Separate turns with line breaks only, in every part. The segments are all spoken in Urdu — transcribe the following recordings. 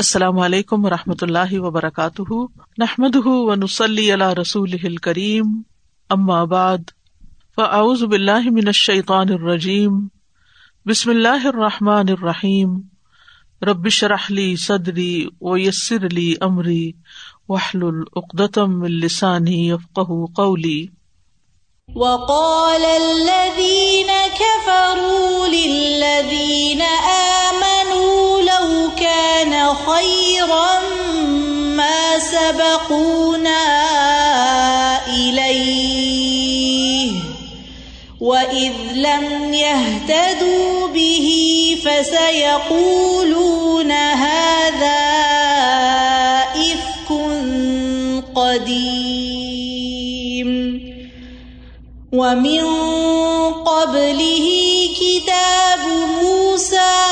السلام علیکم و رحمۃ اللہ وبرکاتہ نحمد رسول کریم ام آباد فعزب من شعیطان الرجیم بسم اللہ الرحمٰن الرحیم ربش رحلی صدری و یسر علی عمری وحل العقدم السانی افقہ قولی سب يهتدوا و فسيقولون هذا إفك قديم ومن میوں كتاب موسى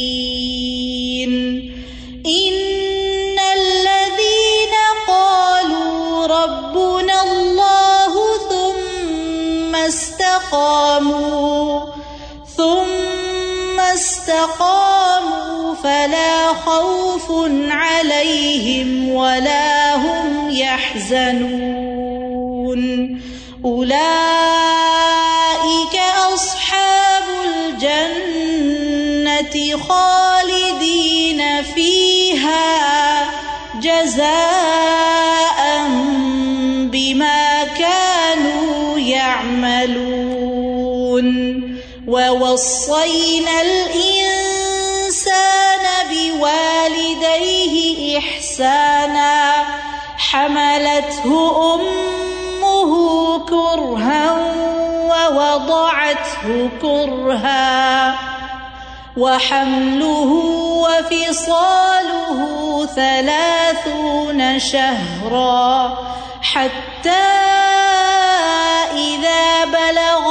ولا هم يحزنون أولئك أصحاب الجنة خالدين فيها جزاء بما كانوا يعملون ووصينا الإنسان إحسانا حملته أمه كرها ووضعته كرها وحمله وفصاله ثلاثون شهرا حتى إذا بلغ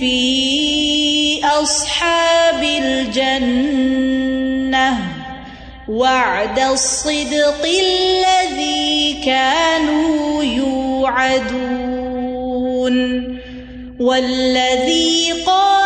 في أصحاب الجنة وعد الصدق الذي كانوا يوعدون والذي قال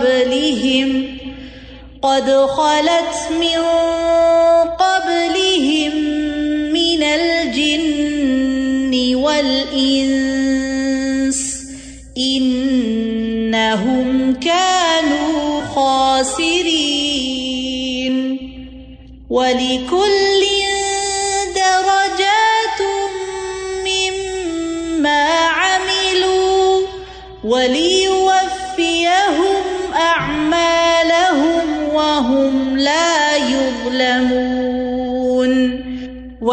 قبلهم قد خلت من قبلهم من الجن والإنس إنهم كانوا خاسرين ولكل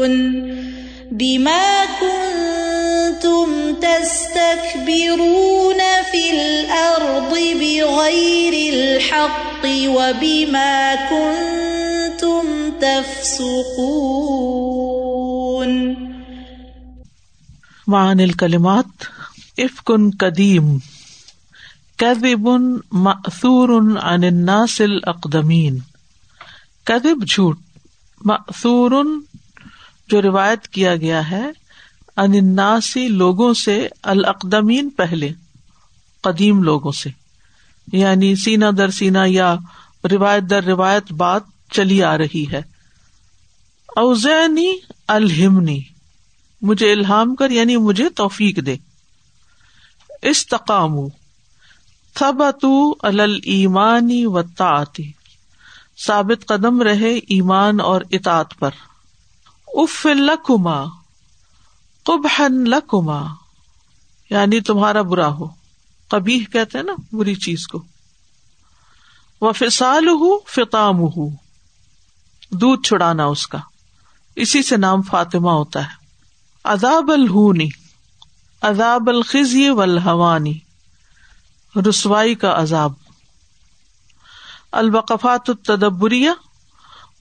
بما كنتم تستكبرون في الأرض بغير الحق وبما كنتم تفسقون معنى الكلمات افكن قديم كذب مأثور عن الناس الأقدمين كذب جھوٹ مأثور جو روایت کیا گیا ہے اناسی لوگوں سے القدمین پہلے قدیم لوگوں سے یعنی سینا در سینا یا روایت در روایت بات چلی آ رہی ہے اوزینی الہمنی مجھے الحام کر یعنی مجھے توفیق دے استقام تھب اتو المانی و تعتی ثابت قدم رہے ایمان اور اطاط پر اف لکما قبحن لکما یعنی تمہارا برا ہو کبھی کہتے ہیں نا بری چیز کو وہ فسال ہو فتام ہو دودھ چھڑانا اس کا اسی سے نام فاطمہ ہوتا ہے اذاب الہونی الخی و الحوانی رسوائی کا عذاب البقفات التدبریہ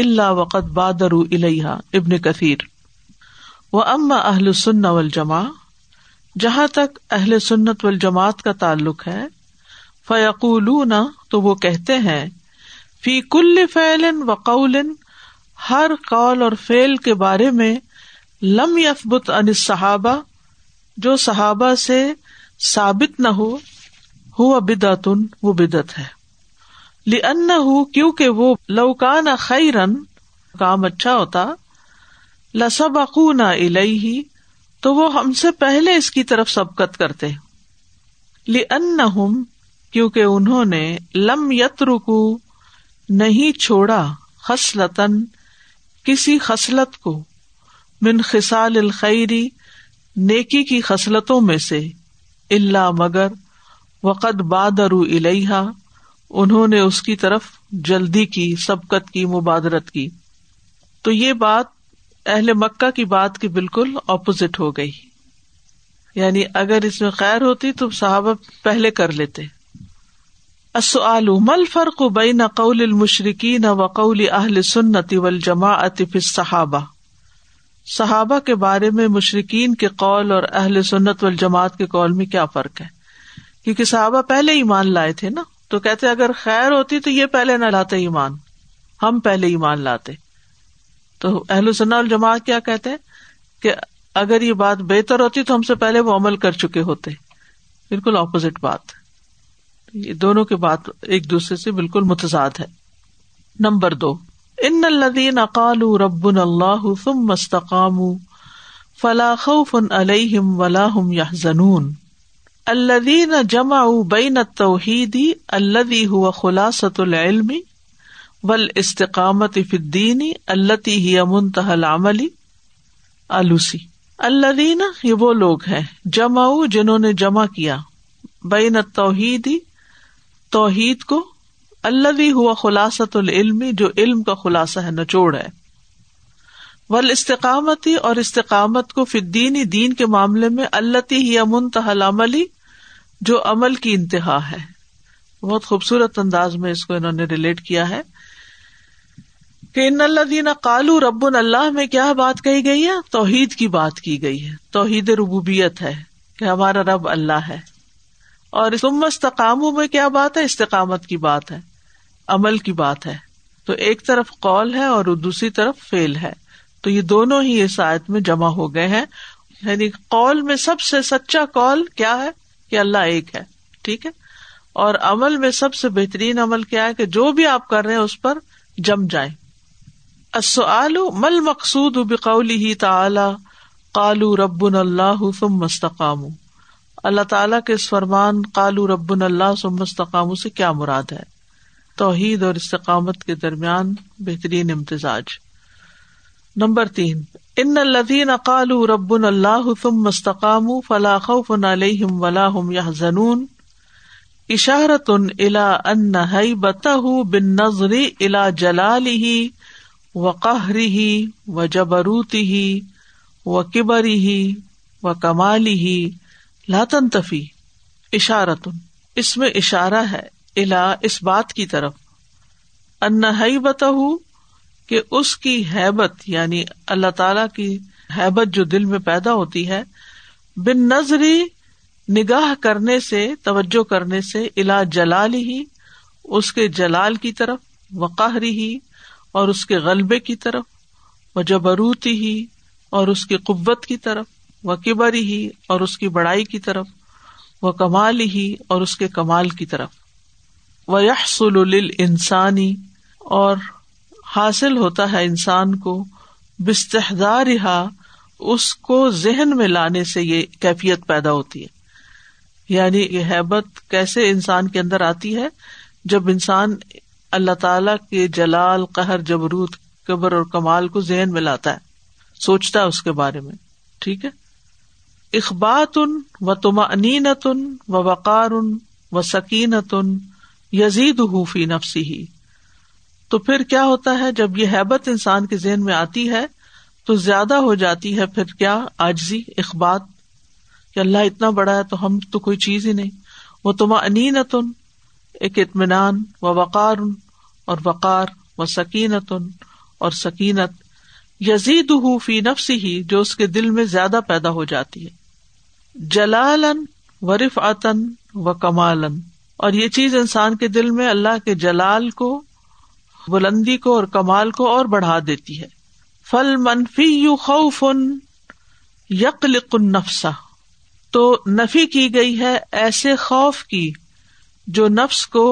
اللہ وقت بادر الحا ابن کثیر و اما اہل سن سنجما جہاں تک اہل سنت کا تعلق ہے فیقول تو وہ کہتے ہیں فی کل فیل و قول ہر قول اور فعل کے بارے میں لم افبت ان صحابہ جو صحابہ سے ثابت نہ ہو ہوا بدعتن وہ بدعت ہے لن ہوں کیونکہ وہ لوکا خیرن کام اچھا ہوتا لسب نہ الہی تو وہ ہم سے پہلے اس کی طرف سبکت کرتے کیونکہ انہوں نے لم یترکو نہیں چھوڑا خسلتن کسی خسلت کو من خسال الخری نیکی کی خسلتوں میں سے اللہ مگر وقت بادرو الحا انہوں نے اس کی طرف جلدی کی سبکت کی مبادرت کی تو یہ بات اہل مکہ کی بات کی بالکل اپوزٹ ہو گئی یعنی اگر اس میں خیر ہوتی تو صحابہ پہلے کر لیتے مل فرق نہمشرقی نہ وقول اہل سنتی و الجماعت صحابہ صحابہ کے بارے میں مشرقین کے قول اور اہل سنت والجماعت کے قول میں کیا فرق ہے کیونکہ صحابہ پہلے ایمان لائے تھے نا تو کہتے اگر خیر ہوتی تو یہ پہلے نہ لاتے ایمان ہم پہلے ایمان لاتے تو اہل سنا الجماعت کیا کہتے ہیں کہ اگر یہ بات بہتر ہوتی تو ہم سے پہلے وہ عمل کر چکے ہوتے بالکل اپوزٹ بات یہ دونوں کی بات ایک دوسرے سے بالکل متضاد ہے نمبر دو ان الدین اقال رب اللہ مستقام فلاخو فن علیہم ولاحم یا زنون اللہ جمع بین توحیدی اللہ ہوا خلاصۃ العلمی ول استقامت اللہ عملی اللہ دینا یہ وہ لوگ ہیں جمع جنہوں نے جمع کیا بین توحیدی توحید کو اللہ ہوا خلاصۃ العلم جو علم کا خلاصہ ہے نچوڑ ہے ول استقامتی اور استقامت کو فدینی دین کے معاملے میں اللہ ہی امن تحل عملی جو عمل کی انتہا ہے بہت خوبصورت انداز میں اس کو انہوں نے ریلیٹ کیا ہے کہ ان اللہ دین کالو رب اللہ میں کیا بات کہی گئی ہے توحید کی بات کی گئی ہے توحید ربوبیت ہے کہ ہمارا رب اللہ ہے اور استقام میں کیا بات ہے استقامت کی بات ہے عمل کی بات ہے تو ایک طرف کال ہے اور دوسری طرف فیل ہے تو یہ دونوں ہی اس آیت میں جمع ہو گئے ہیں یعنی قول میں سب سے سچا کال کیا ہے کہ اللہ ایک ہے ٹھیک ہے اور عمل میں سب سے بہترین عمل کیا ہے کہ جو بھی آپ کر رہے ہیں اس پر جم جائیں مل مقصود تعلی کالو رب اللہ مستقام اللہ تعالیٰ کے فرمان کالو رب اللہ مستقام سے کیا مراد ہے توحید اور استقامت کے درمیان بہترین امتزاج نمبر تین ان الدین اقال رب اللہ تم مستقام فلاح علیہم ولاحم یا زنون اشارت ان الا ان بتا بن نظری الا جلالی و قہری و جبروتی ہی و کبری ہی و کمالی ہی لاتن تفی اشارتن اس میں اشارہ ہے الا اس بات کی طرف ان بتا کہ اس کی حیبت یعنی اللہ تعالی کی حیبت جو دل میں پیدا ہوتی ہے بن نظری نگاہ کرنے سے توجہ کرنے سے الا جلال ہی اس کے جلال کی طرف وقاہری ہی اور اس کے غلبے کی طرف و جبروتی ہی اور اس کی قوت کی طرف و کبری ہی اور اس کی بڑائی کی طرف وہ کمال ہی اور اس کے کمال کی طرف وہ یحسل انسانی اور حاصل ہوتا ہے انسان کو بستحدار رہا اس کو ذہن میں لانے سے یہ کیفیت پیدا ہوتی ہے یعنی یہ حیبت کیسے انسان کے اندر آتی ہے جب انسان اللہ تعالی کے جلال قہر جبروت قبر اور کمال کو ذہن میں لاتا ہے سوچتا ہے اس کے بارے میں ٹھیک ہے اخبات ان و تم انینت ان وقار ان و سکینت ان یزید ہوفی نفسی ہی تو پھر کیا ہوتا ہے جب یہ حیبت انسان کے ذہن میں آتی ہے تو زیادہ ہو جاتی ہے پھر کیا آجزی اخبات اللہ اتنا بڑا ہے تو ہم تو کوئی چیز ہی نہیں وہ تما انینتن ایک اطمینان و وقار اور وقار و سکینتن اور سکینت یزید فی نفس ہی جو اس کے دل میں زیادہ پیدا ہو جاتی ہے جلالن ورف آتن و کمالن اور یہ چیز انسان کے دل میں اللہ کے جلال کو بلندی کو اور کمال کو اور بڑھا دیتی ہے فل منفی یو خوف تو نفی کی گئی ہے ایسے خوف کی جو نفس کو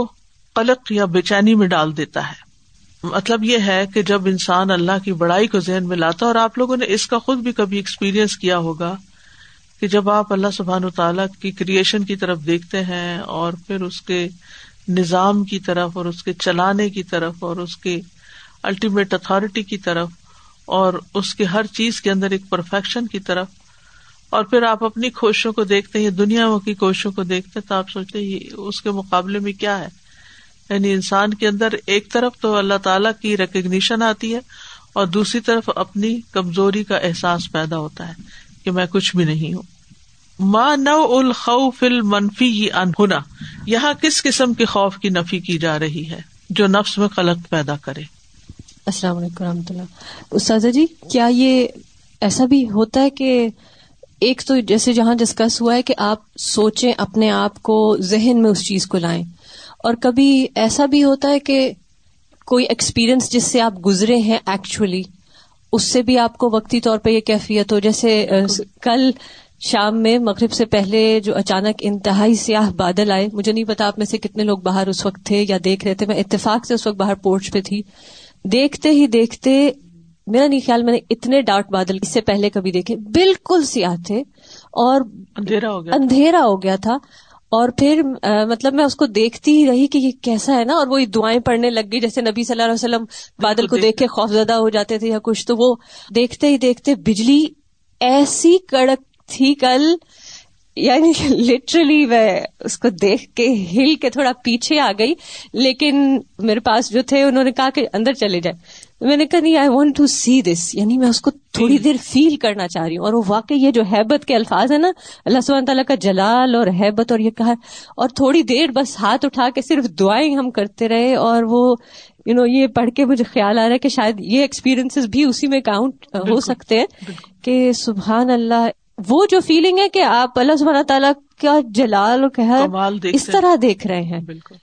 قلق یا بے چینی میں ڈال دیتا ہے مطلب یہ ہے کہ جب انسان اللہ کی بڑائی کو ذہن میں لاتا اور آپ لوگوں نے اس کا خود بھی کبھی ایکسپیرئنس کیا ہوگا کہ جب آپ اللہ سبحان و تعالیٰ کی کریشن کی طرف دیکھتے ہیں اور پھر اس کے نظام کی طرف اور اس کے چلانے کی طرف اور اس کے الٹیمیٹ اتھارٹی کی طرف اور اس کے ہر چیز کے اندر ایک پرفیکشن کی طرف اور پھر آپ اپنی کوششوں کو دیکھتے ہیں دنیا کی کوششوں کو دیکھتے ہیں تو آپ سوچتے ہیں اس کے مقابلے میں کیا ہے یعنی انسان کے اندر ایک طرف تو اللہ تعالی کی ریکگنیشن آتی ہے اور دوسری طرف اپنی کمزوری کا احساس پیدا ہوتا ہے کہ میں کچھ بھی نہیں ہوں نو الخوف المنفی یہاں کس قسم کے خوف کی نفی کی جا رہی ہے جو نفس میں قلق پیدا کرے
السلام علیکم رحمۃ اللہ جی کیا یہ ایسا بھی ہوتا ہے کہ ایک تو جیسے جہاں ڈسکس ہوا ہے کہ آپ سوچیں اپنے آپ کو ذہن میں اس چیز کو لائیں اور کبھی ایسا بھی ہوتا ہے کہ کوئی ایکسپیرئنس جس سے آپ گزرے ہیں ایکچولی اس سے بھی آپ کو وقتی طور پہ یہ کیفیت ہو جیسے کل شام میں مغرب سے پہلے جو اچانک انتہائی سیاہ بادل آئے مجھے نہیں پتا آپ میں سے کتنے لوگ باہر اس وقت تھے یا دیکھ رہے تھے میں اتفاق سے اس وقت باہر پورچ پہ تھی دیکھتے ہی دیکھتے میرا نہیں خیال میں نے اتنے ڈارٹ بادل اس سے پہلے کبھی دیکھے بالکل سیاہ تھے اور
اندھیرا ہو گیا
اندھیرا ہو گیا تھا اور پھر مطلب میں اس کو دیکھتی ہی رہی کہ یہ کیسا ہے نا اور وہ دعائیں پڑھنے لگ گئی جیسے نبی صلی اللہ علیہ وسلم بادل کو دیکھ کے خوفزدہ ہو جاتے تھے یا کچھ تو وہ دیکھتے ہی دیکھتے بجلی ایسی کڑک تھی کل یعنی لٹرلی میں اس کو دیکھ کے ہل کے تھوڑا پیچھے آ گئی لیکن میرے پاس جو تھے انہوں نے کہا کہ اندر چلے جائے میں نے کہا نہیں آئی وانٹ ٹو سی دس یعنی میں اس کو تھوڑی hmm. دیر فیل کرنا چاہ رہی ہوں اور وہ واقعی یہ جو ہیبت کے الفاظ ہیں نا اللہ سبحانہ تعالیٰ کا جلال اور ہیبت اور یہ کہا اور تھوڑی دیر بس ہاتھ اٹھا کے صرف دعائیں ہم کرتے رہے اور وہ یو نو یہ پڑھ کے مجھے خیال آ رہا ہے کہ شاید یہ ایکسپیرینس بھی اسی میں کاؤنٹ ہو سکتے ہیں کہ سبحان اللہ وہ جو فیلنگ ہے کہ آپ اللہ تعالیٰ کا جلال اس طرح دیکھ رہے ہیں بالکل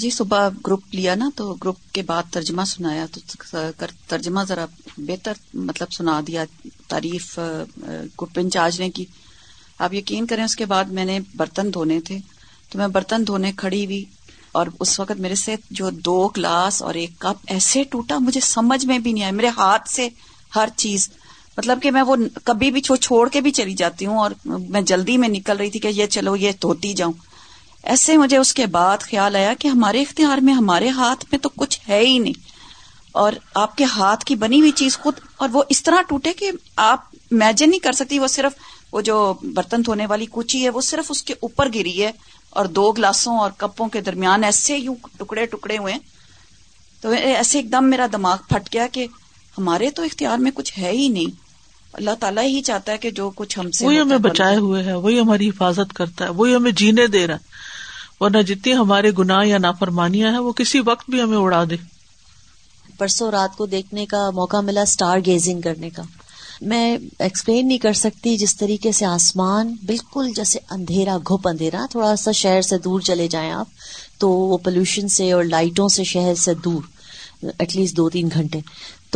جی صبح گروپ لیا نا تو گروپ کے بعد ترجمہ سنایا تو ترجمہ ذرا بہتر مطلب سنا دیا تعریف گروپ انچارج نے کی آپ یقین کریں اس کے بعد میں نے برتن دھونے تھے تو میں برتن دھونے کھڑی ہوئی اور اس وقت میرے سے جو دو گلاس اور ایک کپ ایسے ٹوٹا مجھے سمجھ میں بھی نہیں آیا میرے ہاتھ سے ہر چیز مطلب کہ میں وہ کبھی بھی چھوڑ کے بھی چلی جاتی ہوں اور میں جلدی میں نکل رہی تھی کہ یہ چلو یہ دھوتی جاؤں ایسے مجھے اس کے بعد خیال آیا کہ ہمارے اختیار میں ہمارے ہاتھ میں تو کچھ ہے ہی نہیں اور آپ کے ہاتھ کی بنی ہوئی چیز خود اور وہ اس طرح ٹوٹے کہ آپ امیجن نہیں کر سکتی وہ صرف وہ جو برتن دھونے والی کوچی ہے وہ صرف اس کے اوپر گری ہے اور دو گلاسوں اور کپوں کے درمیان ایسے یوں ٹکڑے ٹکڑے ہوئے تو ایسے ایک دم میرا دماغ پھٹ گیا کہ ہمارے تو اختیار میں کچھ ہے ہی نہیں اللہ تعالیٰ ہی چاہتا ہے کہ جو کچھ ہم
وہی ہمیں بچائے ہوئے وہی ہماری حفاظت کرتا ہے وہی ہمیں جینے دے رہا ہے نہ جتنی ہمارے گنا یا نافرمانیاں ہیں وہ کسی وقت بھی ہمیں اڑا دے
پرسوں رات کو دیکھنے کا موقع ملا اسٹار گیزنگ کرنے کا میں ایکسپلین نہیں کر سکتی جس طریقے سے آسمان بالکل جیسے اندھیرا گھپ اندھیرا تھوڑا سا شہر سے دور چلے جائیں آپ تو وہ پولوشن سے اور لائٹوں سے شہر سے دور ایٹ لیسٹ دو تین گھنٹے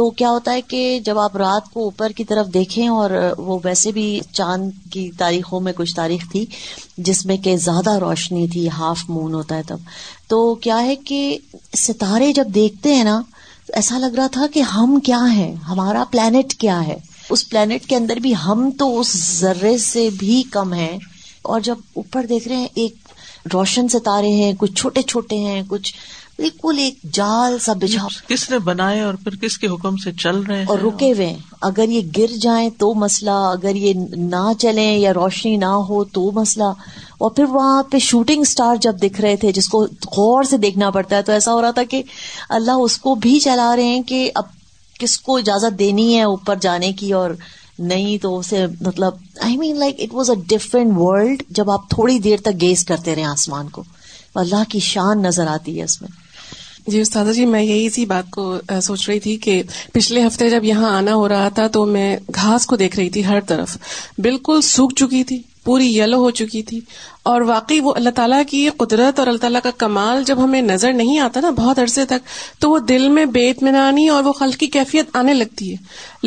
تو کیا ہوتا ہے کہ جب آپ رات کو اوپر کی طرف دیکھیں اور وہ ویسے بھی چاند کی تاریخوں میں کچھ تاریخ تھی جس میں کہ زیادہ روشنی تھی ہاف مون ہوتا ہے تب تو کیا ہے کہ ستارے جب دیکھتے ہیں نا ایسا لگ رہا تھا کہ ہم کیا ہیں ہمارا پلانٹ کیا ہے اس پلانٹ کے اندر بھی ہم تو اس ذرے سے بھی کم ہیں اور جب اوپر دیکھ رہے ہیں ایک روشن ستارے ہیں کچھ چھوٹے چھوٹے ہیں کچھ بالکل ایک جال سا
کس نے بنائے اور پھر کس کے حکم سے چل رہے ہیں
اور رکے ہوئے اگر یہ گر جائیں تو مسئلہ اگر یہ نہ چلیں یا روشنی نہ ہو تو مسئلہ اور پھر وہاں پہ شوٹنگ اسٹار جب دکھ رہے تھے جس کو غور سے دیکھنا پڑتا ہے تو ایسا ہو رہا تھا کہ اللہ اس کو بھی چلا رہے ہیں کہ اب کس کو اجازت دینی ہے اوپر جانے کی اور نہیں تو اسے مطلب I mean like it was a different world جب آپ تھوڑی دیر تک گیس کرتے رہے آسمان کو اللہ کی شان نظر آتی ہے اس میں
جی استاذہ جی میں یہی اسی بات کو سوچ رہی تھی کہ پچھلے ہفتے جب یہاں آنا ہو رہا تھا تو میں گھاس کو دیکھ رہی تھی ہر طرف بالکل سوکھ چکی تھی پوری یلو ہو چکی تھی اور واقعی وہ اللہ تعالیٰ کی قدرت اور اللہ تعالیٰ کا کمال جب ہمیں نظر نہیں آتا نا بہت عرصے تک تو وہ دل میں بے اطمینانی اور وہ خلقی کیفیت آنے لگتی ہے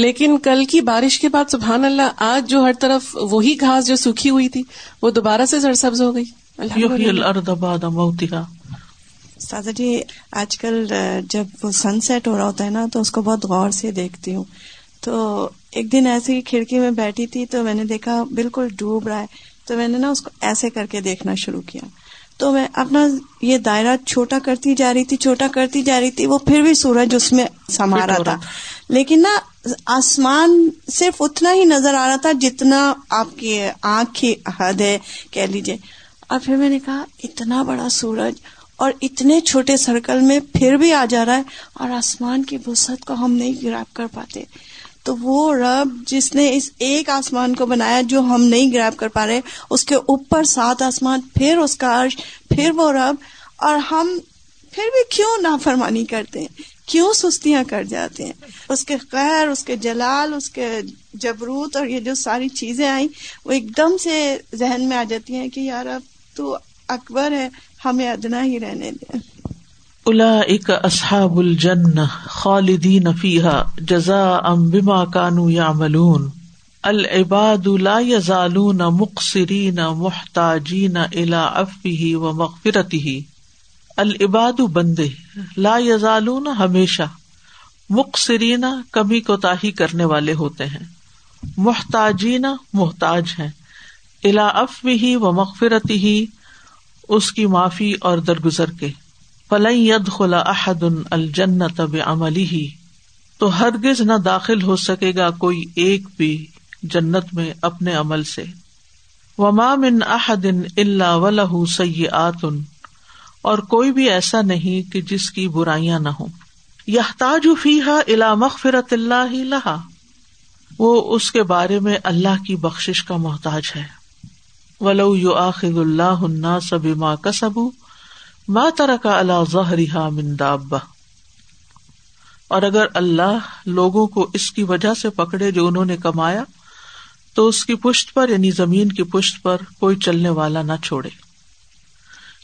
لیکن کل کی بارش کے بعد سبحان اللہ آج جو ہر طرف وہی گھاس جو سوکھی ہوئی تھی وہ دوبارہ سے سرسبز ہو گئی
سادہ جی آج کل جب وہ سن سیٹ ہو رہا ہوتا ہے نا تو اس کو بہت غور سے دیکھتی ہوں تو ایک دن ایسی کھڑکی میں بیٹھی تھی تو میں نے دیکھا بالکل ڈوب رہا ہے تو میں نے نا اس کو ایسے کر کے دیکھنا شروع کیا تو میں اپنا یہ دائرہ چھوٹا کرتی جا رہی تھی چھوٹا کرتی جا رہی تھی وہ پھر بھی سورج اس میں سما رہا تھا لیکن نا آسمان صرف اتنا ہی نظر آ رہا تھا جتنا آپ کی آنکھ کی حد ہے کہہ لیجیے اور پھر میں نے کہا اتنا بڑا سورج اور اتنے چھوٹے سرکل میں پھر بھی آ جا رہا ہے اور آسمان کی وسط کو ہم نہیں گراپ کر پاتے تو وہ رب جس نے اس ایک آسمان کو بنایا جو ہم نہیں گراپ کر پا رہے اس کے اوپر سات آسمان پھر اس کا عرش پھر وہ رب اور ہم پھر بھی کیوں نافرمانی کرتے ہیں کیوں سستیاں کر جاتے ہیں اس کے خیر اس کے جلال اس کے جبروت اور یہ جو ساری چیزیں آئیں وہ ایک دم سے ذہن میں آ جاتی ہیں کہ یار اب تو اکبر ہے ہمیں ادنا ہی رہنے دیں
الا اک اساب الجن خالدین فیحا جزا کانو یزالون مقصرین محتاجین اللہ و مغفرتی العباد بندے لا یزالون ہمیشہ مقصرین کمی کوتاہی کرنے والے ہوتے ہیں محتاجین محتاج ہیں الا اف و مغفرتی ہی اس کی معافی اور درگزر کے فلن الجن طب عملی ہی تو ہرگز نہ داخل ہو سکے گا کوئی ایک بھی جنت میں اپنے عمل سے ومام من اللہ و لہ ستن اور کوئی بھی ایسا نہیں کہ جس کی برائیاں نہ ہوں یا الى علا الله اللہ وہ اس کے بارے میں اللہ کی بخش کا محتاج ہے آخر اللہ سب کا سبو ماں تر کا اللہ ظہری اور اگر اللہ لوگوں کو اس کی وجہ سے پکڑے جو انہوں نے کمایا تو اس کی پشت پر یعنی زمین کی پشت پر کوئی چلنے والا نہ چھوڑے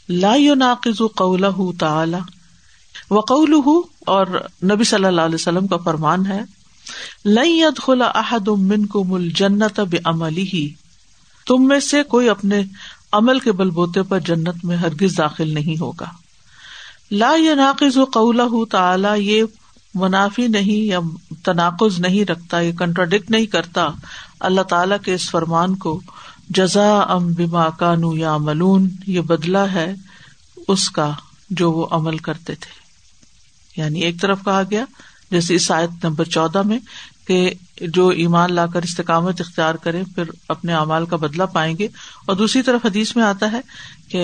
لا لاق و قول اور نبی صلی اللہ علیہ وسلم کا فرمان ہے لائدمن کو مل جنت عملی ہی تم میں سے کوئی اپنے عمل کے بل بوتے پر جنت میں ہرگز داخل نہیں ہوگا لا ناقز و یہ منافی نہیں یا نہیں رکھتا یہ کنٹراڈکٹ نہیں کرتا اللہ تعالی کے اس فرمان کو جزا ام یا ملون یہ بدلا ہے اس کا جو وہ عمل کرتے تھے یعنی ایک طرف کہا گیا جیسے عیسائیت نمبر چودہ میں کہ جو ایمان لا کر استقامت اختیار کریں پھر اپنے اعمال کا بدلا پائیں گے اور دوسری طرف حدیث میں آتا ہے کہ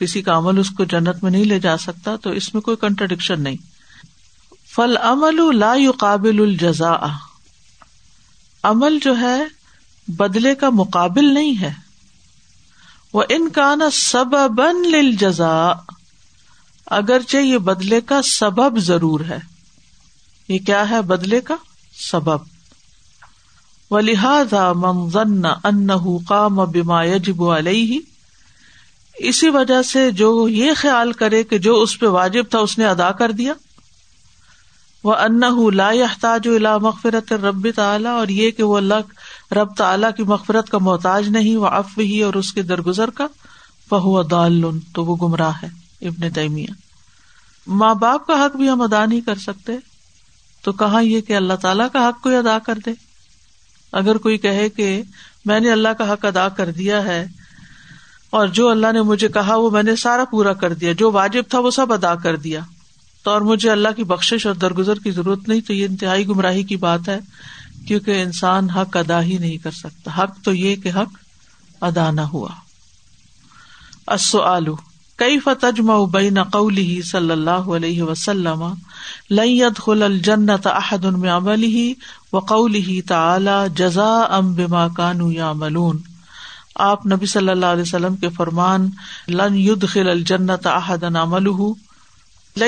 کسی کا عمل اس کو جنت میں نہیں لے جا سکتا تو اس میں کوئی کنٹرڈکشن نہیں فل عمل لا قابل الجزا عمل جو ہے بدلے کا مقابل نہیں ہے وہ انکان سب بن لزا اگرچہ یہ بدلے کا سبب ضرور ہے یہ کیا ہے بدلے کا سبب و لہٰذا مم ذن ان کا مباج ہی اسی وجہ سے جو یہ خیال کرے کہ جو اس پہ واجب تھا اس نے ادا کر دیا وہ ان لا تاج ولا مغفرت رب تعلی اور یہ کہ وہ اللہ رب تا کی مغفرت کا محتاج نہیں وہ اف ہی اور اس کے درگزر کا فہو دال تو وہ گمراہ ہے ابن تیمیہ ماں باپ کا حق بھی ہم ادا نہیں کر سکتے تو کہاں یہ کہ اللہ تعالیٰ کا حق کوئی ادا کر دے اگر کوئی کہے کہ میں نے اللہ کا حق ادا کر دیا ہے اور جو اللہ نے مجھے کہا وہ میں نے سارا پورا کر دیا جو واجب تھا وہ سب ادا کر دیا تو اور مجھے اللہ کی بخش اور درگزر کی ضرورت نہیں تو یہ انتہائی گمراہی کی بات ہے کیونکہ انسان حق ادا ہی نہیں کر سکتا حق تو یہ کہ حق ادا نہ ہوا کئی فتجم بین قولی صلی اللہ علیہ وسلم جنت احد ان میں املی وقلیہ تا جزا ام بما کانو یا ملون آپ نبی صلی اللہ علیہ وسلم کے فرمان لن ید خل الجنت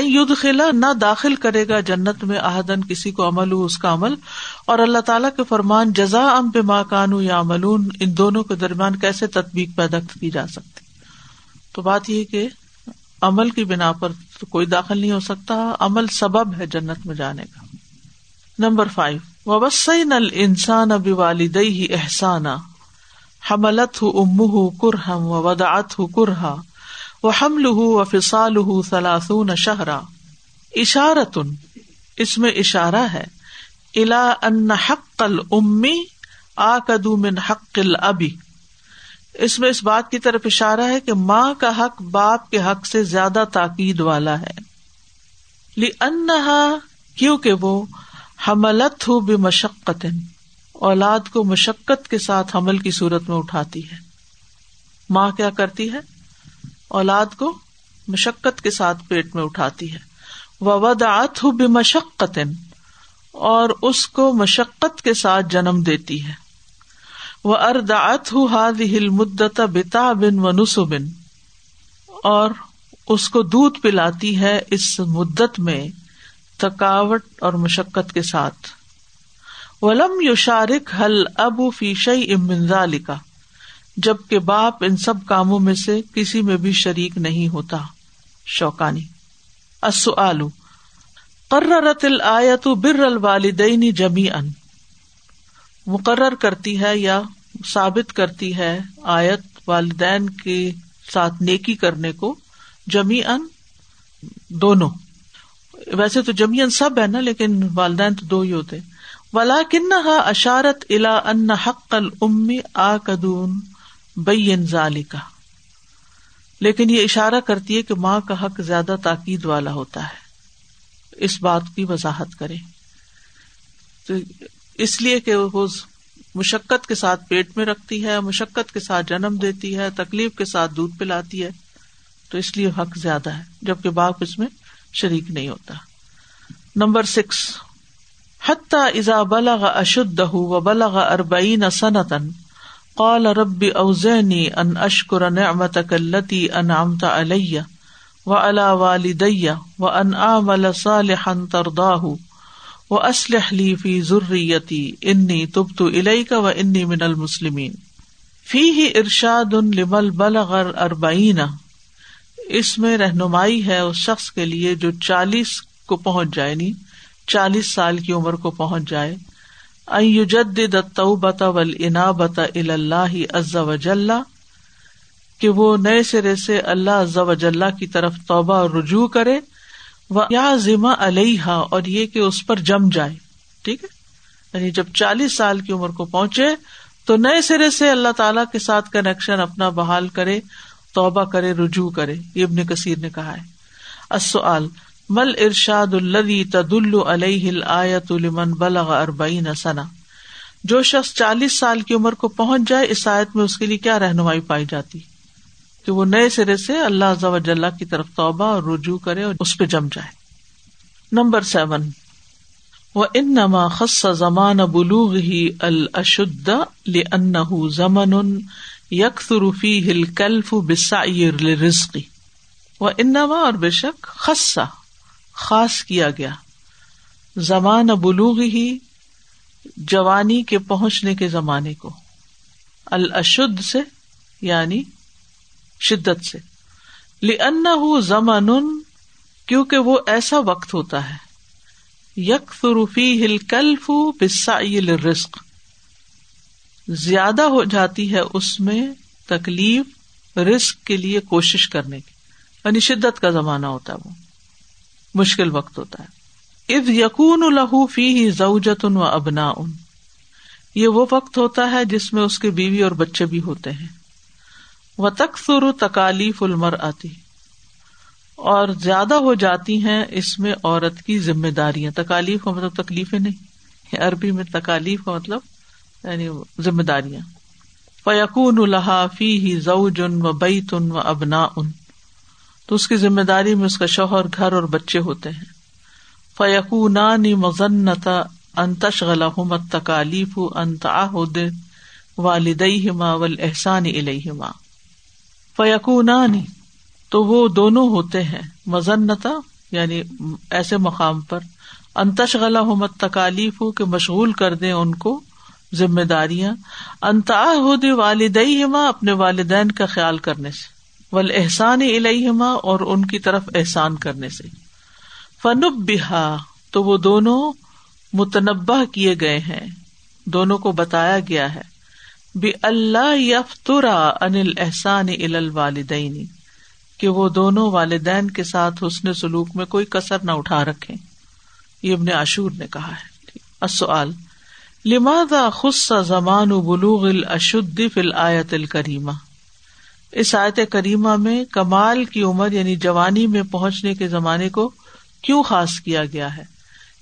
ید خلا نہ داخل کرے گا جنت میں احدن کسی کو عمل ہو اس کا عمل اور اللہ تعالیٰ کے فرمان جزا ام بما کانو یا ملون ان دونوں کے درمیان کیسے تطبیق پیدا کی جا سکتی تو بات یہ کہ عمل کی بنا پر تو کوئی داخل نہیں ہو سکتا عمل سبب ہے جنت میں جانے کا نمبر فائو نل انسان اب والد ہی احسان وداط ہوں کرا وہ حمل و فسال شہرا اشارتن اس میں اشارہ ہے الا ان حق حقل من حق ابھی اس میں اس بات کی طرف اشارہ ہے کہ ماں کا حق باپ کے حق سے زیادہ تاکید والا ہے کیونکہ وہ حملت ہو بے مشقت اولاد کو مشقت کے ساتھ حمل کی صورت میں اٹھاتی ہے ماں کیا کرتی ہے اولاد کو مشقت کے ساتھ پیٹ میں اٹھاتی ہے وداط ہو بے مشقت اور اس کو مشقت کے ساتھ جنم دیتی ہے اردات ہاد ہل مدت بتا بن و نسو بن اور اس کو دودھ پلاتی ہے اس مدت میں تھکاوٹ اور مشقت کے ساتھ ولم حل ابو فیشئی امنزا کا جب کہ باپ ان سب کاموں میں سے کسی میں بھی شریک نہیں ہوتا شوقانی تل قررت الآیت بر الوالدین جمی ان مقرر کرتی ہے یا ثابت کرتی ہے آیت والدین کے ساتھ نیکی کرنے کو جمی ان دونوں ویسے تو جمی سب ہے نا لیکن والدین تو دو ہی ہوتے ولا اشارت الا ان حق آ کدون بین ضالی کا لیکن یہ اشارہ کرتی ہے کہ ماں کا حق زیادہ تاکید والا ہوتا ہے اس بات کی وضاحت کرے اس لیے کہ وہ مشقت کے ساتھ پیٹ میں رکھتی ہے مشقت کے ساتھ جنم دیتی ہے تکلیف کے ساتھ دودھ پلاتی ہے تو اس لیے حق زیادہ ہے جبکہ باپ اس میں شریک نہیں ہوتا نمبر سکس حتا ازا بلغ اشد و بلغ اربعین سنتن قال رب اوزینی ان اشکر و اند وہ اسلحلی فی ذرتی کا و اربعین اس میں رہنمائی ہے اس شخص کے لیے جو چالیس کو پہنچ جائے یعنی چالیس سال کی عمر کو پہنچ جائے اوجدنا بتا اہ از و جلا کہ وہ نئے سرے سے اللہ و وجل کی طرف توبہ اور رجوع کرے یا ذمہ علیہ اور یہ کہ اس پر جم جائے ٹھیک ہے یعنی جب چالیس سال کی عمر کو پہنچے تو نئے سرے سے اللہ تعالی کے ساتھ کنیکشن اپنا بحال کرے توبہ کرے رجوع کرے یہ ابن کثیر نے کہا ہے مل ارشاد اللّی تد المن بلغ اربئی سنا جو شخص چالیس سال کی عمر کو پہنچ جائے اس آیت میں اس کے لیے کیا رہنمائی پائی جاتی ہے کہ وہ نئے سرے سے اللہ کی طرف توبہ اور رجوع کرے اور اس پہ جم جائے نمبر سیون ان نما زمان سیونا خسا و ان بے شک خسا خاص کیا گیا زمان بلوغ ہی جوانی کے پہنچنے کے زمانے کو الشد سے یعنی شدت سے لن ہُن کیونکہ وہ ایسا وقت ہوتا ہے یک ہل کلف بسا رسق زیادہ ہو جاتی ہے اس میں تکلیف رسک کے لیے کوشش کرنے کی یعنی شدت کا زمانہ ہوتا ہے وہ مشکل وقت ہوتا ہے اب یقون فی و ابنا ان یہ وہ وقت ہوتا ہے جس میں اس کے بیوی اور بچے بھی ہوتے ہیں و تق تکالیف المر آتی اور زیادہ ہو جاتی ہیں اس میں عورت کی ذمہ داریاں تکالیف کا مطلب تکلیف نہیں، عربی میں تکالیف کا مطلب یعنی ذمہ داریاں فیقون الحافی ہی زع جن و بیت ان و ابنا ان تو اس کی ذمہ داری میں اس کا شوہر گھر اور بچے ہوتے ہیں فیقون مزنتا انتش غل مت تکالیف انتآ ہما ول احسان علیہ ما فیقونانی تو وہ دونوں ہوتے ہیں مزنتا یعنی ایسے مقام پر ہو مت تکالیف ہو کہ مشغول کر دیں ان کو ذمہ داریاں انتا والدی ہما اپنے والدین کا خیال کرنے سے ول احسان علیہ اور ان کی طرف احسان کرنے سے فنب بہا تو وہ دونوں متنبع کیے گئے ہیں دونوں کو بتایا گیا ہے بے اللہ یفترا انل احسان کہ وہ دونوں والدین کے ساتھ حسن سلوک میں کوئی کسر نہ اٹھا رکھے یہ ابن نے کہا ہے زمان بلوغ الاشد آیت ال کریما اس آیت کریما میں کمال کی عمر یعنی جوانی میں پہنچنے کے زمانے کو کیوں خاص کیا گیا ہے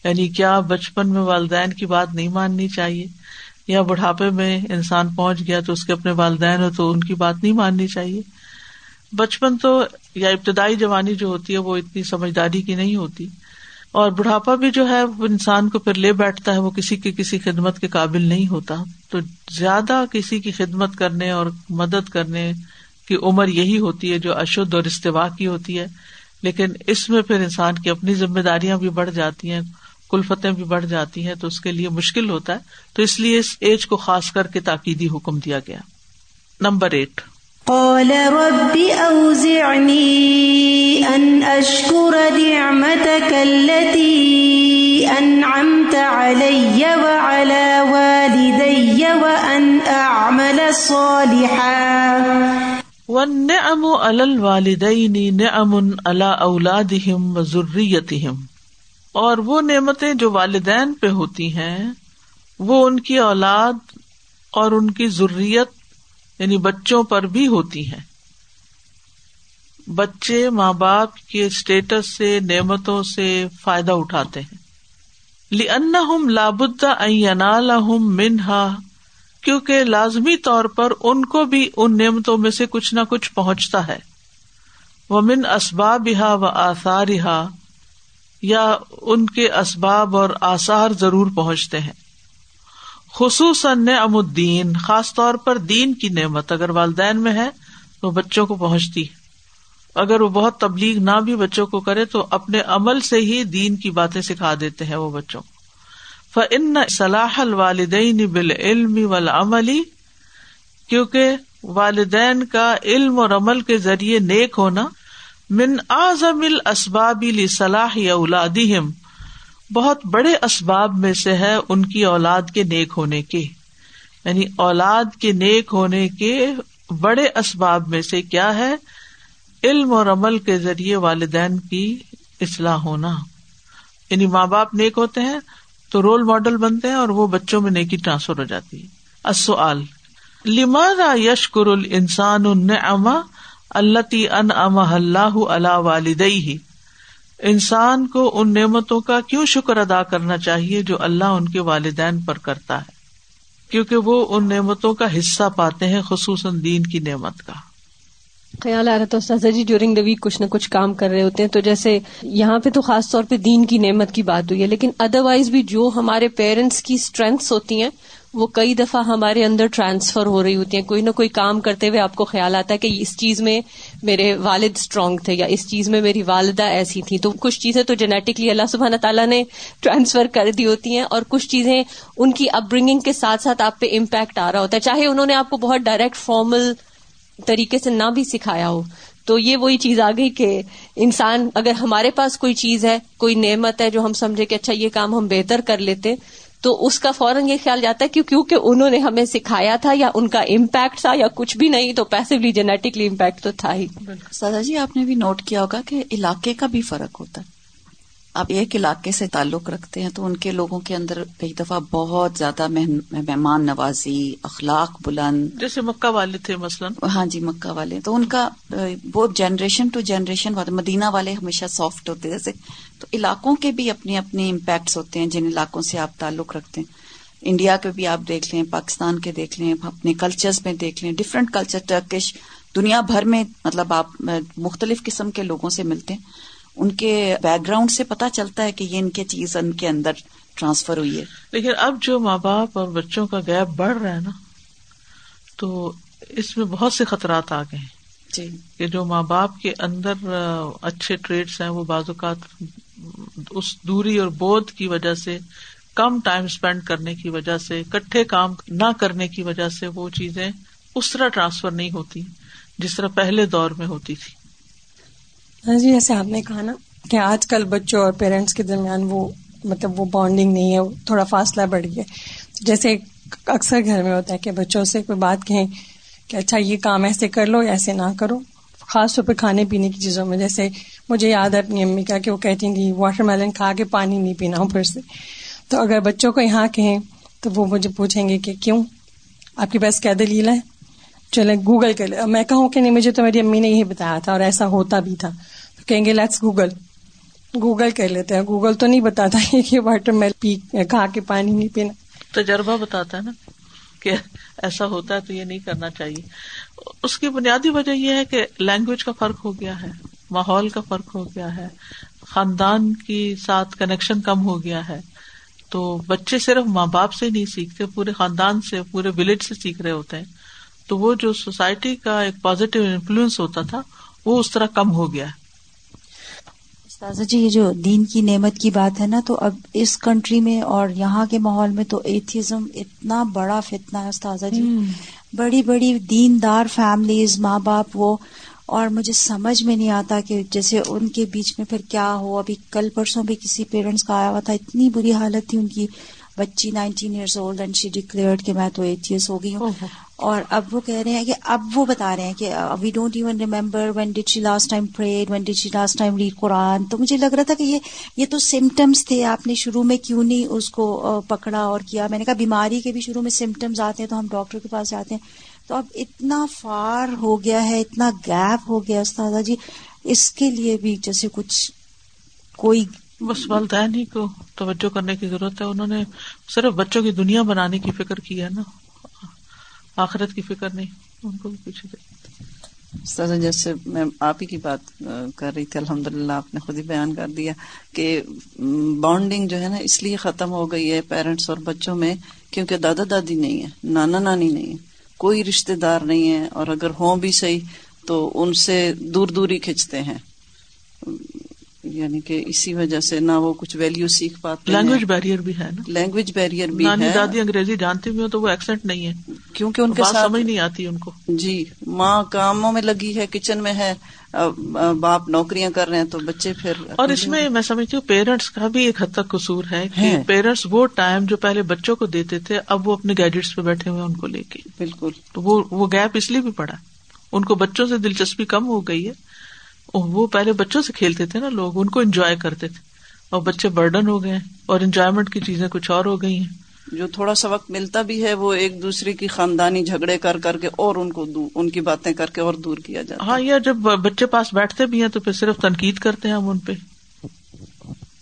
یعنی کیا بچپن میں والدین کی بات نہیں ماننی چاہیے یا بڑھاپے میں انسان پہنچ گیا تو اس کے اپنے والدین ہو تو ان کی بات نہیں ماننی چاہیے بچپن تو یا ابتدائی جوانی جو ہوتی ہے وہ اتنی سمجھداری کی نہیں ہوتی اور بڑھاپا بھی جو ہے وہ انسان کو پھر لے بیٹھتا ہے وہ کسی کی کسی خدمت کے قابل نہیں ہوتا تو زیادہ کسی کی خدمت کرنے اور مدد کرنے کی عمر یہی ہوتی ہے جو اشدھ اور استوا کی ہوتی ہے لیکن اس میں پھر انسان کی اپنی ذمہ داریاں بھی بڑھ جاتی ہیں کلفتیں بھی بڑھ جاتی ہیں تو اس کے لیے مشکل ہوتا ہے تو اس لیے اس ایج کو خاص کر کے تاکیدی حکم دیا گیا نمبر ایٹ قال رب ان نعمتك التي انعمت وعلى اول وان اعمل صالحا والنعم على امن نعم على اولادهم زرتیم اور وہ نعمتیں جو والدین پہ ہوتی ہیں وہ ان کی اولاد اور ان کی ضروریت یعنی بچوں پر بھی ہوتی ہیں بچے ماں باپ کے اسٹیٹس سے نعمتوں سے فائدہ اٹھاتے ہیں لابال من لہم منہا کیونکہ لازمی طور پر ان کو بھی ان نعمتوں میں سے کچھ نہ کچھ پہنچتا ہے وہ من اسباب و ہا یا ان کے اسباب اور آسار ضرور پہنچتے ہیں خصوصاً نعم الدین خاص طور پر دین کی نعمت اگر والدین میں ہے تو بچوں کو پہنچتی اگر وہ بہت تبلیغ نہ بھی بچوں کو کرے تو اپنے عمل سے ہی دین کی باتیں سکھا دیتے ہیں وہ بچوں کو فن الوالدین بال علم والوں کیونکہ والدین کا علم اور عمل کے ذریعے نیک ہونا من اعظم الاسباب لصلاح اولادهم بہت بڑے اسباب میں سے ہے ان کی اولاد کے نیک ہونے کے یعنی اولاد کے نیک ہونے کے بڑے اسباب میں سے کیا ہے علم اور عمل کے ذریعے والدین کی اصلاح ہونا یعنی ماں باپ نیک ہوتے ہیں تو رول ماڈل بنتے ہیں اور وہ بچوں میں نیکی ٹرانسفر ہو جاتی ہے السؤال لماذا یش الانسان النعمہ اللہ تی ان اللہ ہی انسان کو ان نعمتوں کا کیوں شکر ادا کرنا چاہیے جو اللہ ان کے والدین پر کرتا ہے کیونکہ وہ ان نعمتوں کا حصہ پاتے ہیں خصوصاً دین کی نعمت کا
خیال آ رہا تو سزا جی ڈیورنگ دا ویک کچھ نہ کچھ کام کر رہے ہوتے ہیں تو جیسے یہاں پہ تو خاص طور پہ دین کی نعمت کی بات ہوئی ہے لیکن ادروائز بھی جو ہمارے پیرنٹس کی اسٹرینگس ہوتی ہیں وہ کئی دفعہ ہمارے اندر ٹرانسفر ہو رہی ہوتی ہیں کوئی نہ کوئی کام کرتے ہوئے آپ کو خیال آتا ہے کہ اس چیز میں میرے والد اسٹرانگ تھے یا اس چیز میں میری والدہ ایسی تھیں تو کچھ چیزیں تو جینیٹکلی اللہ سبحانہ تعالیٰ نے ٹرانسفر کر دی ہوتی ہیں اور کچھ چیزیں ان کی اپ برنگنگ کے ساتھ ساتھ آپ پہ امپیکٹ آ رہا ہوتا ہے چاہے انہوں نے آپ کو بہت ڈائریکٹ فارمل طریقے سے نہ بھی سکھایا ہو تو یہ وہی چیز آ گئی کہ انسان اگر ہمارے پاس کوئی چیز ہے کوئی نعمت ہے جو ہم سمجھے کہ اچھا یہ کام ہم بہتر کر لیتے تو اس کا فوراً یہ خیال جاتا ہے کہ کیونکہ انہوں نے ہمیں سکھایا تھا یا ان کا امپیکٹ تھا یا کچھ بھی نہیں تو پیسولی جینیٹکلی امپیکٹ تو تھا ہی سادا جی آپ نے بھی نوٹ کیا ہوگا کہ علاقے کا بھی فرق ہوتا ہے آپ ایک علاقے سے تعلق رکھتے ہیں تو ان کے لوگوں کے اندر کئی دفعہ بہت زیادہ مہمان نوازی اخلاق بلند
جیسے مکہ والے تھے مثلا
ہاں جی مکہ والے تو ان کا وہ جنریشن ٹو جنریشن مدینہ والے ہمیشہ سافٹ ہوتے جیسے تو علاقوں کے بھی اپنے اپنے امپیکٹس ہوتے ہیں جن علاقوں سے آپ تعلق رکھتے ہیں انڈیا کے بھی آپ دیکھ لیں پاکستان کے دیکھ لیں اپنے کلچرز میں دیکھ لیں ڈفرینٹ کلچر ٹرکش دنیا بھر میں مطلب آپ مختلف قسم کے لوگوں سے ملتے ہیں ان کے بیک گراؤنڈ سے پتا چلتا ہے کہ یہ ان کے چیز ان کے اندر ٹرانسفر ہوئی ہے
لیکن اب جو ماں باپ اور بچوں کا گیپ بڑھ رہا ہے نا تو اس میں بہت سے خطرات آ گئے ہیں جی۔ کہ جو ماں باپ کے اندر اچھے ٹریڈس ہیں وہ بعض اوقات اس دوری اور بودھ کی وجہ سے کم ٹائم اسپینڈ کرنے کی وجہ سے کٹھے کام نہ کرنے کی وجہ سے وہ چیزیں اس طرح ٹرانسفر نہیں ہوتی جس طرح پہلے دور میں ہوتی تھی
ہاں جی جیسے آپ نے کہا نا کہ آج کل بچوں اور پیرنٹس کے درمیان وہ مطلب وہ بانڈنگ نہیں ہے تھوڑا فاصلہ بڑھ گیا جیسے اکثر گھر میں ہوتا ہے کہ بچوں سے کوئی بات کہیں کہ اچھا یہ کام ایسے کر لو ایسے نہ کرو خاص طور پہ کھانے پینے کی چیزوں میں جیسے مجھے یاد ہے اپنی امی کا کہ وہ کہتی تھی واٹر میلن کھا کے پانی نہیں پینا پھر سے تو اگر بچوں کو یہاں کہیں تو وہ مجھے پوچھیں گے کہ کیوں آپ کے پاس کیا دلیل ہے چلیں گوگل کر لیں میں کہوں کہ نہیں مجھے تو میری امی نے یہی بتایا تھا اور ایسا ہوتا بھی تھا کہیں گے لیٹس گوگل گوگل کر لیتے ہیں گوگل تو نہیں بتاتا ہے کہ واٹر میل پی کھا کے پانی نہیں پینا
تجربہ بتاتا ہے نا کہ ایسا ہوتا ہے تو یہ نہیں کرنا چاہیے اس کی بنیادی وجہ یہ ہے کہ لینگویج کا فرق ہو گیا ہے ماحول کا فرق ہو گیا ہے خاندان کے ساتھ کنیکشن کم ہو گیا ہے تو بچے صرف ماں باپ سے نہیں سیکھتے پورے خاندان سے پورے ولیج سے سیکھ رہے ہوتے ہیں تو وہ جو سوسائٹی کا ایک پازیٹیو انفلوئنس ہوتا تھا وہ اس طرح کم ہو گیا ہے
جی یہ جو دین کی نعمت کی بات ہے نا تو اب اس کنٹری میں اور یہاں کے ماحول میں تو ایتھیزم اتنا بڑا فتنہ ہے استاذہ جی بڑی بڑی دین دار فیملیز ماں باپ وہ اور مجھے سمجھ میں نہیں آتا کہ جیسے ان کے بیچ میں پھر کیا ہو ابھی کل پرسوں بھی کسی پیرنٹس کا آیا ہوا تھا اتنی بری حالت تھی ان کی بچی nineteen years old and she declare کہ میں تو ایٹ ایئرس ہو گئی ہوں اور اب وہ کہہ رہے ہیں کہ اب وہ بتا رہے ہیں کہ we don't even remember when when she she last last time time prayed read Quran تو مجھے لگ رہا تھا کہ یہ تو سمٹمس تھے آپ نے شروع میں کیوں نہیں اس کو پکڑا اور کیا میں نے کہا بیماری کے بھی شروع میں سمٹمس آتے ہیں تو ہم ڈاکٹر کے پاس جاتے ہیں تو اب اتنا فار ہو گیا ہے اتنا گیپ ہو گیا استاد جی۔ اس کے لیے بھی جیسے کچھ کوئی بس والدین ہی کو توجہ کرنے کی ضرورت ہے انہوں نے صرف بچوں کی دنیا بنانے کی فکر کی ہے نا آخرت کی فکر نہیں ان کو بھی سر جی، جیسے میں آپ ہی کی بات کر رہی تھی الحمد للہ آپ نے خود ہی بیان کر دیا کہ بانڈنگ جو ہے نا اس لیے ختم ہو گئی ہے پیرنٹس اور بچوں میں کیونکہ دادا دادی نہیں ہے نانا نانی نہیں ہے کوئی رشتے دار نہیں ہے اور اگر ہوں بھی صحیح تو ان سے دور دور ہی کھینچتے ہیں یعنی کہ اسی وجہ سے نہ وہ کچھ ویلو سیکھ پاتے
لینگویج بیریئر
بھی ہے لینگویج بیریئر
بھی
نانی
دادی انگریزی جانتی بھی ایکسینٹ نہیں ہے
کیونکہ ان کے ساتھ سمجھ
نہیں آتی ان کو
جی ماں کاموں میں لگی ہے کچن میں ہے باپ نوکریاں کر رہے ہیں تو بچے پھر
اور اس میں میں سمجھتی ہوں پیرنٹس کا بھی ایک حد تک قصور ہے پیرنٹس وہ ٹائم جو پہلے بچوں کو دیتے تھے اب وہ اپنے گیجٹس پہ بیٹھے ہوئے ان کو لے کے بالکل
وہ
گیپ اس لیے بھی پڑا ان کو بچوں سے دلچسپی کم ہو گئی ہے وہ پہلے بچوں سے کھیلتے تھے نا لوگ ان کو انجوائے کرتے تھے اور بچے برڈن ہو گئے اور انجوائےمنٹ کی چیزیں کچھ اور ہو گئی ہیں
جو تھوڑا سا وقت ملتا بھی ہے وہ ایک دوسرے کی خاندانی جھگڑے کر کر کے اور ان کو ان کی باتیں کر کے اور دور کیا جاتا
ہاں یا جب بچے پاس بیٹھتے بھی ہیں تو پھر صرف تنقید کرتے ہیں ہم ان پہ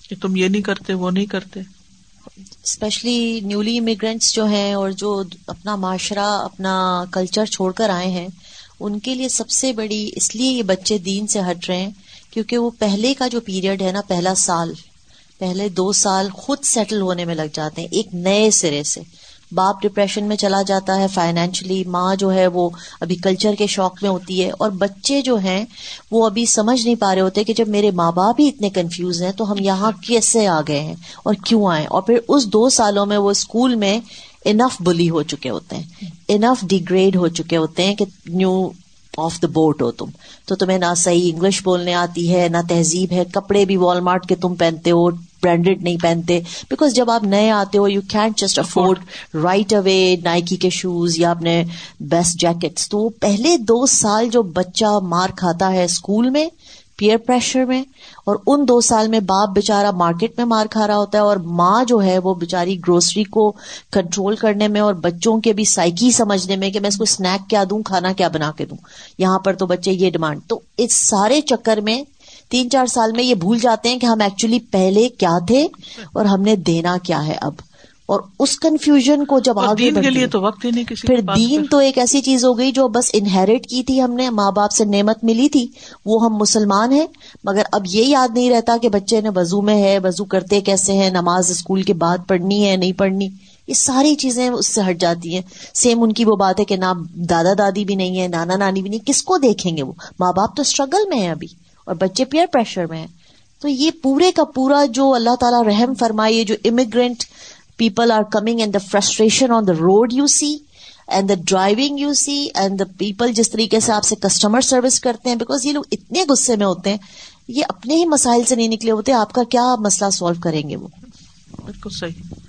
کہ تم یہ نہیں کرتے وہ نہیں کرتے
اسپیشلی نیولی امیگرینٹس جو ہیں اور جو اپنا معاشرہ اپنا کلچر چھوڑ کر آئے ہیں ان کے لیے سب سے بڑی اس لیے یہ بچے دین سے ہٹ رہے ہیں کیونکہ وہ پہلے کا جو پیریڈ ہے نا پہلا سال پہلے دو سال خود سیٹل ہونے میں لگ جاتے ہیں ایک نئے سرے سے باپ ڈپریشن میں چلا جاتا ہے فائنینشلی ماں جو ہے وہ ابھی کلچر کے شوق میں ہوتی ہے اور بچے جو ہیں وہ ابھی سمجھ نہیں پا رہے ہوتے کہ جب میرے ماں باپ بھی اتنے کنفیوز ہیں تو ہم یہاں کیسے آ گئے ہیں اور کیوں آئے اور پھر اس دو سالوں میں وہ اسکول میں انف بلی ہو چکے ہوتے ہیں انف ڈیگریڈ ہو چکے ہوتے ہیں کہ نیو آف دا بورڈ ہو تم تو تمہیں نہ صحیح انگلش بولنے آتی ہے نہ تہذیب ہے کپڑے بھی وال مارٹ کے تم پہنتے ہو برانڈیڈ نہیں پہنتے بیکاز جب آپ نئے آتے ہو you can just afford right away Nike کے شوز یا اپنے بیسٹ جیکٹس تو پہلے دو سال جو بچہ مار کھاتا ہے اسکول میں پیئر پریشر میں اور ان دو سال میں باپ بےچارا مارکیٹ میں مار کھا رہا ہوتا ہے اور ماں جو ہے وہ بےچاری گروسری کو کنٹرول کرنے میں اور بچوں کے بھی سائکی سمجھنے میں کہ میں اس کو اسنیک کیا دوں کھانا کیا بنا کے دوں یہاں پر تو بچے یہ ڈیمانڈ تو اس سارے چکر میں تین چار سال میں یہ بھول جاتے ہیں کہ ہم ایکچولی پہلے کیا تھے اور ہم نے دینا کیا ہے اب اور اس کنفیوژن کو جب
آگے دین دین کے لیے تو تو وقت ہی نہیں کسی پھر ایک
ایسی چیز ہو گئی جو بس انہیریٹ کی تھی ہم نے ماں باپ سے نعمت ملی تھی وہ ہم مسلمان ہیں مگر اب یہ یاد نہیں رہتا کہ بچے نے وضو میں ہے وضو کرتے کیسے ہیں نماز اسکول کے بعد پڑھنی ہے نہیں پڑھنی یہ ساری چیزیں اس سے ہٹ جاتی ہیں سیم ان کی وہ بات ہے کہ نہ دادا دادی بھی نہیں ہے نانا نانی بھی نہیں کس کو دیکھیں گے وہ ماں باپ تو اسٹرگل میں ہیں ابھی اور بچے پیئر پریشر میں ہیں تو یہ پورے کا پورا جو اللہ تعالیٰ رحم فرمائے جو immigrant people are coming and the frustration on the road you see and the driving you see and the people جس طریقے سے آپ سے کسٹمر سروس کرتے ہیں بیکاز یہ لوگ اتنے غصے میں ہوتے ہیں یہ اپنے ہی مسائل سے نہیں نکلے ہوتے آپ کا کیا مسئلہ سالو کریں گے وہ بالکل صحیح